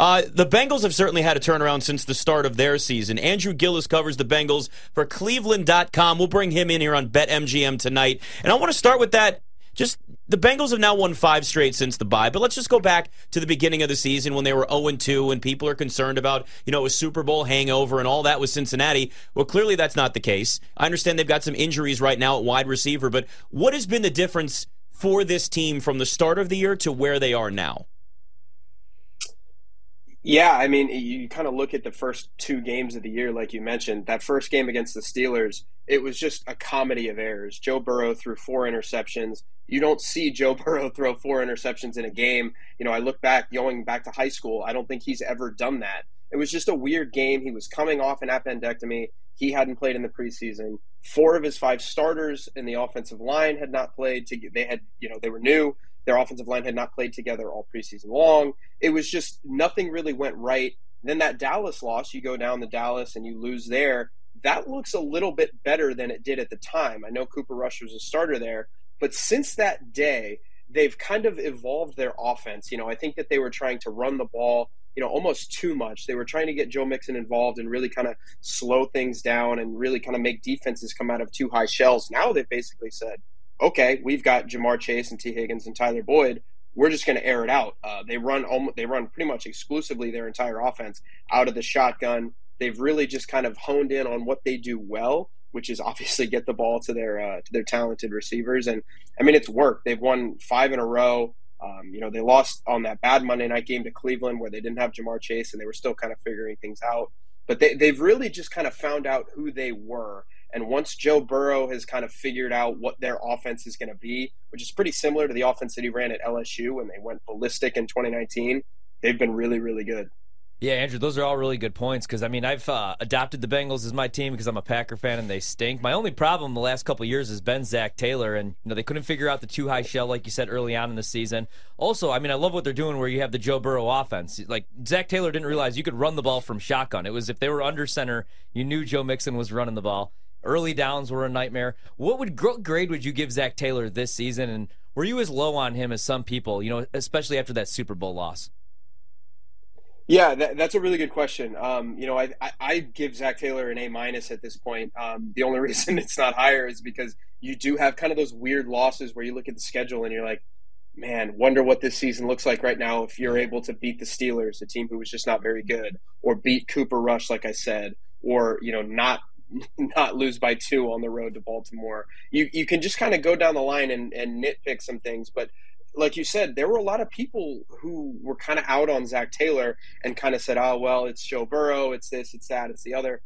Uh, the Bengals have certainly had a turnaround since the start of their season. Andrew Gillis covers the Bengals for Cleveland.com. We'll bring him in here on BetMGM tonight. And I want to start with that. Just the Bengals have now won five straight since the bye, but let's just go back to the beginning of the season when they were 0 2 and people are concerned about, you know, a Super Bowl hangover and all that with Cincinnati. Well, clearly that's not the case. I understand they've got some injuries right now at wide receiver, but what has been the difference for this team from the start of the year to where they are now? Yeah, I mean, you kind of look at the first two games of the year, like you mentioned. That first game against the Steelers, it was just a comedy of errors. Joe Burrow threw four interceptions. You don't see Joe Burrow throw four interceptions in a game. You know, I look back, going back to high school, I don't think he's ever done that. It was just a weird game. He was coming off an appendectomy. He hadn't played in the preseason. Four of his five starters in the offensive line had not played. To, they had, you know, they were new. Their offensive line had not played together all preseason long. It was just nothing really went right. Then that Dallas loss, you go down to Dallas and you lose there. That looks a little bit better than it did at the time. I know Cooper Rush was a starter there, but since that day, they've kind of evolved their offense. You know, I think that they were trying to run the ball you know, almost too much. They were trying to get Joe Mixon involved and really kind of slow things down and really kind of make defenses come out of two high shells. Now they've basically said, okay, we've got Ja'Marr Chase and Tee Higgins and Tyler Boyd. We're just going to air it out. Uh, they run almost, they run pretty much exclusively their entire offense out of the shotgun. They've really just kind of honed in on what they do well, which is obviously get the ball to their uh, to their talented receivers. And I mean, it's worked. They've won five in a row. Um, you know, they lost on that bad Monday night game to Cleveland where they didn't have Ja'Marr Chase and they were still kind of figuring things out. But they, they've really just kind of found out who they were. And once Joe Burrow has kind of figured out what their offense is going to be, which is pretty similar to the offense that he ran at LSU when they went ballistic in 2019, they've been really, really good. Yeah, Andrew, those are all really good points because I mean I've uh, adopted the Bengals as my team because I'm a Packer fan and they stink. My only problem the last couple years has been Zac Taylor, and you know they couldn't figure out the two high shell like you said early on in the season. Also, I mean I love what they're doing where you have the Joe Burrow offense. Like Zac Taylor didn't realize you could run the ball from shotgun. It was if they were under center, you knew Joe Mixon was running the ball. Early downs were a nightmare. What would grade would you give Zac Taylor this season, and were you as low on him as some people? You know, especially after that Super Bowl loss. Yeah, that, that's a really good question. Um, you know, I, I, I, give Zac Taylor an A minus at this point. Um, the only reason it's not higher is because you do have kind of those weird losses where you look at the schedule and you're like, man, wonder what this season looks like right now if you're able to beat the Steelers, a team who was just not very good, or beat Cooper Rush, like I said, or you know, not not lose by two on the road to Baltimore. You you can just kind of go down the line and, and nitpick some things, but like you said, there were a lot of people who were kind of out on Zac Taylor and kind of said, "Oh well, it's Joe Burrow, it's this, it's that, it's the other."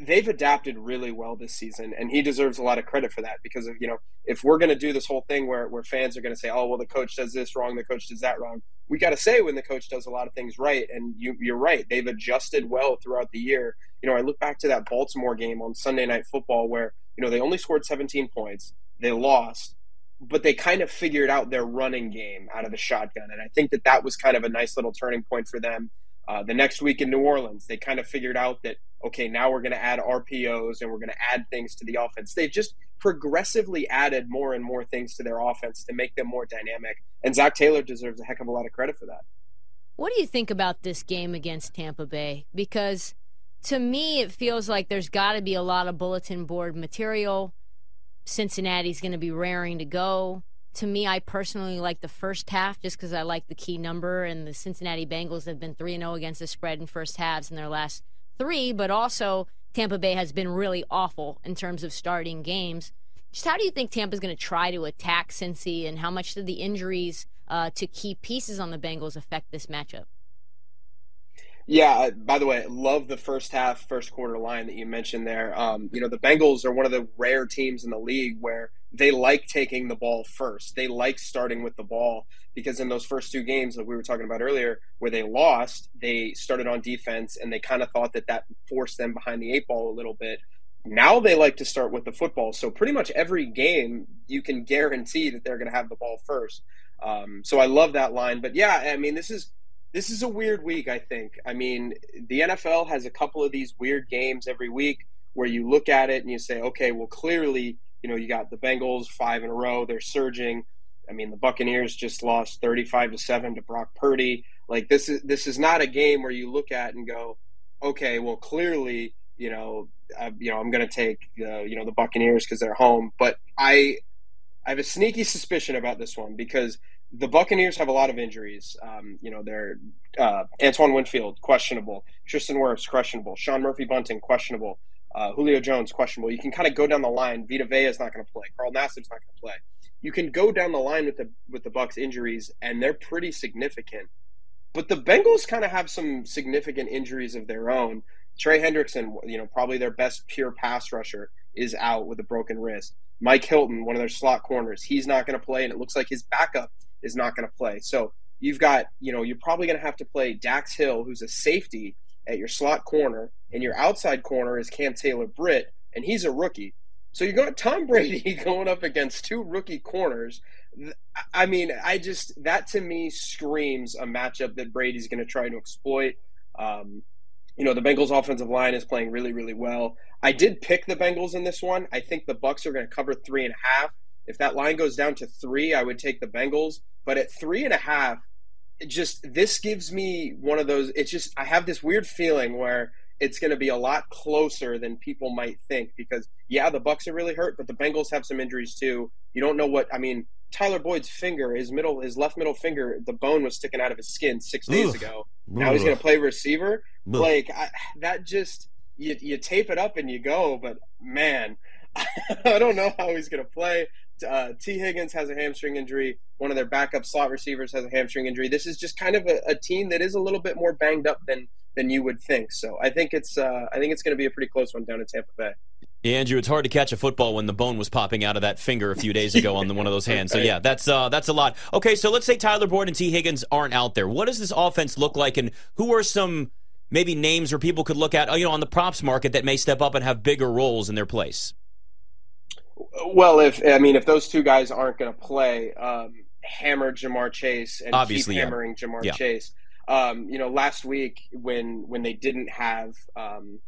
They've adapted really well this season, and he deserves a lot of credit for that because of you know if we're going to do this whole thing where where fans are going to say, "Oh well, the coach does this wrong, the coach does that wrong," we got to say when the coach does a lot of things right, and you, you're right, they've adjusted well throughout the year. You know, I look back to that Baltimore game on Sunday Night Football where you know they only scored 17 points, they lost but they kind of figured out their running game out of the shotgun. And I think that that was kind of a nice little turning point for them. Uh, the next week in New Orleans, they kind of figured out that, okay, now we're going to add RPOs and we're going to add things to the offense. They've just progressively added more and more things to their offense to make them more dynamic. And Zac Taylor deserves a heck of a lot of credit for that. What do you think about this game against Tampa Bay? Because to me, it feels like there's got to be a lot of bulletin board material Cincinnati's going to be raring to go. To me, I personally like the first half just because I like the key number, and the Cincinnati Bengals have been 3 0 against the spread in first halves in their last three, but also Tampa Bay has been really awful in terms of starting games. Just how do you think Tampa's going to try to attack Cincy, and how much do the injuries uh, to key pieces on the Bengals affect this matchup? Yeah, by the way, love the first half, first quarter line that you mentioned there. Um, you know, the Bengals are one of the rare teams in the league where they like taking the ball first. They like starting with the ball because in those first two games that we were talking about earlier, where they lost, they started on defense and they kind of thought that that forced them behind the eight ball a little bit. Now they like to start with the football. So pretty much every game, you can guarantee that they're going to have the ball first. Um, so I love that line. But yeah, I mean, this is this is a weird week, I think. I mean, the NFL has a couple of these weird games every week where you look at it and you say, okay, well, clearly, you know, you got the Bengals five in a row, they're surging. I mean, the Buccaneers just lost 35 to 7 to Brock Purdy. Like this is this is not a game where you look at and go, okay, well clearly, you know, uh, you know, I'm going to take the you know the Buccaneers because they're home, but I I have a sneaky suspicion about this one because the Buccaneers have a lot of injuries. Um, you know, they're uh, Antoine Winfield questionable, Tristan Wirfs questionable, Sean Murphy Bunting questionable, uh, Julio Jones questionable. You can kind of go down the line. Vita Vea is not going to play. Carl Nassib's not going to play. You can go down the line with the with the Bucs injuries, and they're pretty significant. But the Bengals kind of have some significant injuries of their own. Trey Hendrickson, you know, probably their best pure pass rusher, is out with a broken wrist. Mike Hilton, one of their slot corners, he's not going to play, and it looks like his backup is not going to play. So you've got, you know, you're probably going to have to play Dax Hill, who's a safety at your slot corner, and your outside corner is Cam Taylor Britt, and he's a rookie. So you got Tom Brady going up against two rookie corners. I mean, I just that to me screams a matchup that Brady's going to try to exploit. Um, you know, the Bengals' offensive line is playing really, really well. I did pick the Bengals in this one. I think the Bucs are going to cover three and a half. If that line goes down to three, I would take the Bengals. But at three and a half, just this gives me one of those. It's just I have this weird feeling where it's going to be a lot closer than people might think because yeah, the Bucs are really hurt, but the Bengals have some injuries too. You don't know what I mean. Tyler Boyd's finger, his middle, his left middle finger, the bone was sticking out of his skin six days ago. Now he's going to play receiver. Like I, that, just you, you tape it up and you go. But man, I don't know how he's going to play. Uh, Tee Higgins has a hamstring injury. One of their backup slot receivers has a hamstring injury. This is just kind of a, a team that is a little bit more banged up than than you would think. So I think it's uh, I think it's going to be a pretty close one down in Tampa Bay. Andrew, it's hard to catch a football when the bone was popping out of that finger a few days ago on the, one of those hands. So yeah, that's uh, that's a lot. Okay, so let's say Tyler Boyd and Tee Higgins aren't out there. What does this offense look like, and who are some maybe names or people could look at, uh, you know, on the props market that may step up and have bigger roles in their place? Well, if I mean, if those two guys aren't going to play, um, hammer Ja'Marr Chase and Obviously, keep hammering yeah. Ja'Marr yeah. Chase. Um, you know, last week when when they didn't have um,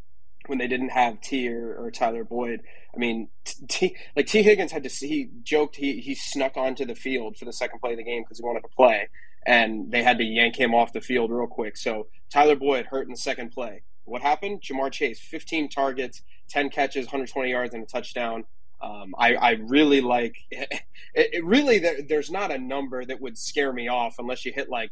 when they didn't have T or, or Tyler Boyd, I mean, T, like Tee Higgins had to see, he joked he he snuck onto the field for the second play of the game because he wanted to play, and they had to yank him off the field real quick. So Tyler Boyd hurt in the second play. What happened? Ja'Marr Chase, 15 targets, 10 catches, 120 yards, and a touchdown. Um, I, I, really like it, it really there, there's not a number that would scare me off unless you hit like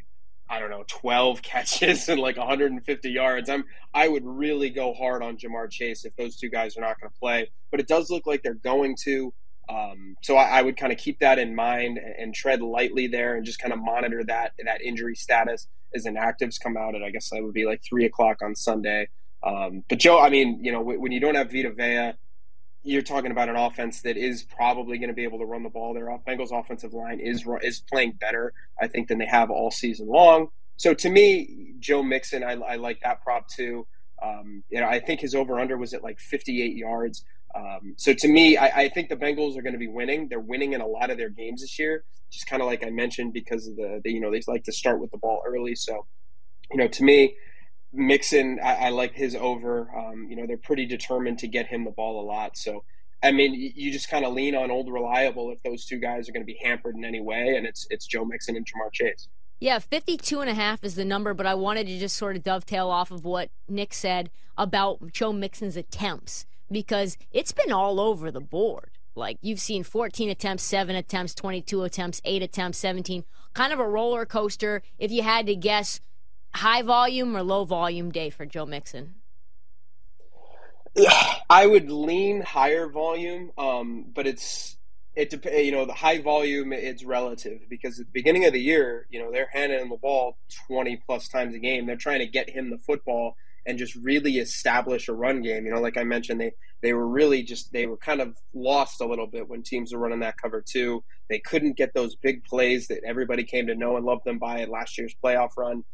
I don't know 12 catches and like 150 yards. I'm I would really go hard on Ja'Marr Chase if those two guys are not going to play, but it does look like they're going to. Um, so I, I would kind of keep that in mind and, and, tread lightly there and just kind of monitor that that injury status as inactives come out. And I guess that would be like three o'clock on Sunday. Um, but Joe, I mean, you know, when you don't have Vita Vea you're talking about an offense that is probably going to be able to run the ball. Their Bengals offensive line is is playing better, I think, than they have all season long. So to me, Joe Mixon, I, I like that prop too. Um, you know, I think his over under was at like 58 yards. Um, so to me, I, I, think the Bengals are going to be winning. They're winning in a lot of their games this year, just kind of like I mentioned because of the, the, you know they like to start with the ball early. So you know, to me, Mixon, I, I like his over. Um, you know, they're pretty determined to get him the ball a lot. So, I mean, you just kind of lean on old reliable if those two guys are going to be hampered in any way, and it's it's Joe Mixon and Ja'Marr Chase. Yeah, 52 and a half is the number, but I wanted to just sort of dovetail off of what Nick said about Joe Mixon's attempts because it's been all over the board. Like you've seen 14 attempts, 7 attempts, 22 attempts, 8 attempts, 17. Kind of a roller coaster. If you had to guess high volume or low volume day for Joe Mixon? I would lean higher volume, um, but it's it dep- you know the high volume it's relative because at the beginning of the year you know they're handing him the ball 20 plus times a game. They're trying to get him the football and just really establish a run game. You know like i mentioned they they were really just they were kind of lost a little bit when teams were running that cover two. They couldn't get those big plays that everybody came to know and love them by last year's playoff run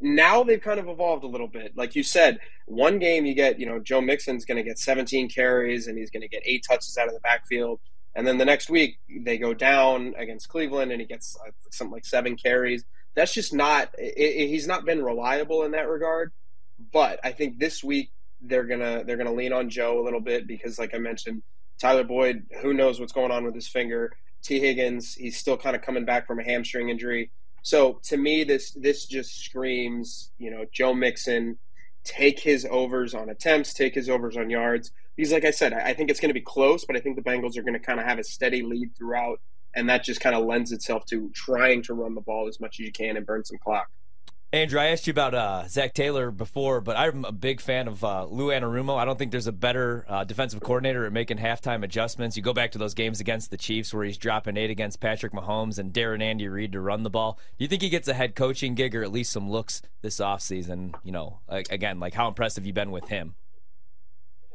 now they've kind of evolved a little bit. Like you said, one game you get, you know, Joe Mixon's going to get 17 carries and he's going to get eight touches out of the backfield. And then the next week they go down against Cleveland and he gets uh, something like seven carries. That's just not, it, it, he's not been reliable in that regard. But I think this week they're going to, they're going to lean on Joe a little bit because like I mentioned, Tyler Boyd, who knows what's going on with his finger. Tee Higgins, he's still kind of coming back from a hamstring injury. So to me, this this just screams, you know, Joe Mixon, take his overs on attempts, take his overs on yards. Because, like I said, I think it's going to be close, but I think the Bengals are going to kind of have a steady lead throughout, and that just kind of lends itself to trying to run the ball as much as you can and burn some clock. Andrew, I asked you about uh, Zac Taylor before, but I'm a big fan of uh, Lou Anarumo. I don't think there's a better uh, defensive coordinator at making halftime adjustments. You go back to those games against the Chiefs where he's dropping eight against Patrick Mahomes and Darren Andy Reid to run the ball. Do you think he gets a head coaching gig or at least some looks this offseason? You know, again, like how impressed have you been with him?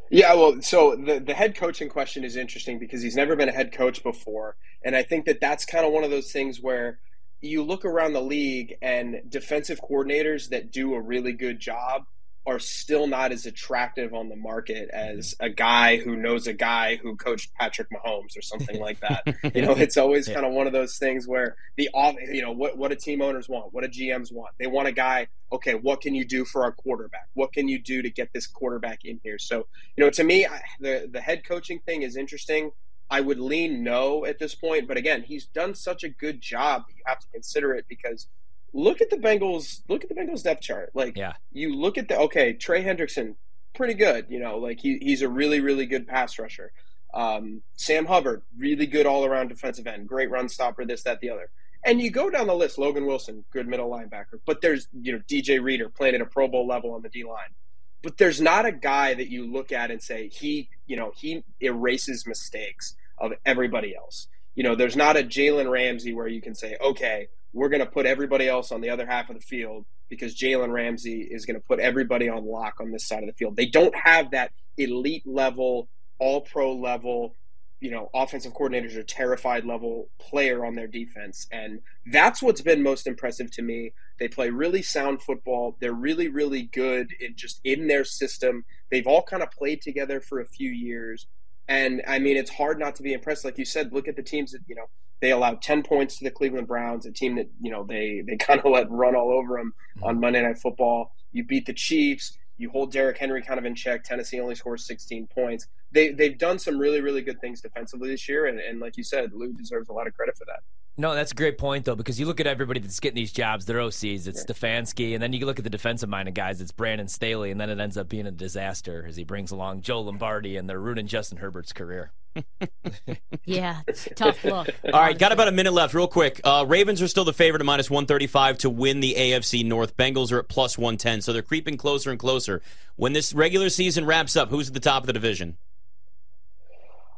Yeah, well, so the the head coaching question is interesting because he's never been a head coach before, and I think that that's kind of one of those things where – you look around the league and defensive coordinators that do a really good job are still not as attractive on the market as mm-hmm. a guy who knows a guy who coached Patrick Mahomes or something like that. you know, it's always yeah. kind of one of those things where the you know what what a team owners want, what a GMs want. They want a guy. Okay, what can you do for our quarterback? What can you do to get this quarterback in here? So you know, to me, I, the the head coaching thing is interesting. I would lean no at this point. But again, he's done such a good job that you have to consider it because look at the Bengals. Look at the Bengals depth chart. Like, yeah. you look at the okay, Trey Hendrickson, pretty good. You know, like he, he's a really really good pass rusher. Um, Sam Hubbard, really good all around defensive end, great run stopper. This, that, the other. And you go down the list, Logan Wilson, good middle linebacker. But there's you know DJ Reader playing at a Pro Bowl level on the D line but there's not a guy that you look at and say he, you know, he erases mistakes of everybody else. You know, there's not a Jalen Ramsey where you can say, okay, we're going to put everybody else on the other half of the field because Jalen Ramsey is going to put everybody on lock on this side of the field. They don't have that elite level, all pro level, you know, offensive coordinators are terrified level player on their defense. And that's what's been most impressive to me. They play really sound football. They're really, really good in just in their system. They've all kind of played together for a few years. And I mean, it's hard not to be impressed. Like you said, look at the teams that, you know, they allowed 10 points to the Cleveland Browns, a team that, you know, they, they kind of let run all over them mm-hmm. on Monday Night Football. You beat the Chiefs. You hold Derrick Henry kind of in check. Tennessee only scores 16 points. They, they've done some really, really good things defensively this year. And, and like you said, Lou deserves a lot of credit for that. No, that's a great point though, because you look at everybody that's getting these jobs, they're OCs. It's yeah. Stefanski, and then you look at the defensive minded guys. It's Brandon Staley, and then it ends up being a disaster as he brings along Joe Lombardi, and they're ruining Justin Herbert's career. yeah, tough look. All right, got about a minute left, real quick. Uh, Ravens are still the favorite at minus one thirty five to win the AFC North. Bengals are at plus one ten, so they're creeping closer and closer. When this regular season wraps up, who's at the top of the division?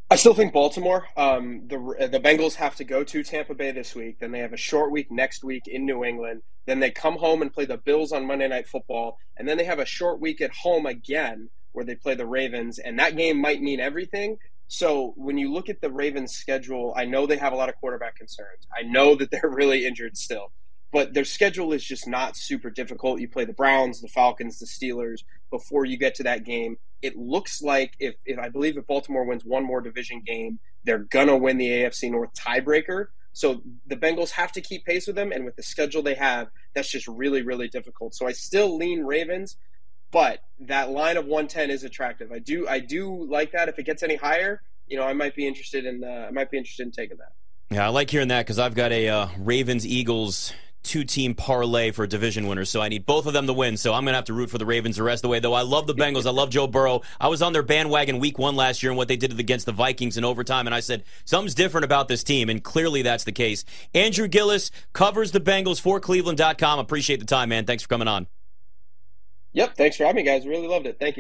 I still think Baltimore. Um, the the Bengals have to go to Tampa Bay this week. Then they have a short week next week in New England. Then they come home and play the Bills on Monday Night Football, and then they have a short week at home again where they play the Ravens, and that game might mean everything. So when you look at the Ravens' schedule, I know they have a lot of quarterback concerns. I know that they're really injured still but their schedule is just not super difficult. You play the Browns, the Falcons, the Steelers before you get to that game. It looks like if, if I believe if Baltimore wins one more division game, they're gonna win the AFC North tiebreaker. So the Bengals have to keep pace with them, and with the schedule they have, that's just really, really difficult. So I still lean Ravens, but that line of 110 is attractive. I do, I do like that. If it gets any higher, you know, I might be interested in, uh, I might be interested in taking that. Yeah, I like hearing that because I've got a uh, Ravens Eagles two team parlay for division winners. So I need both of them to win. So I'm going to have to root for the Ravens the rest of the way. Though I love the Bengals. I love Joe Burrow. I was on their bandwagon week one last year and what they did against the Vikings in overtime. And I said, something's different about this team. And clearly that's the case. Andrew Gillis covers the Bengals for Cleveland.com. Appreciate the time, man. Thanks for coming on. Yep. Thanks for having me, guys. Really loved it. Thank you.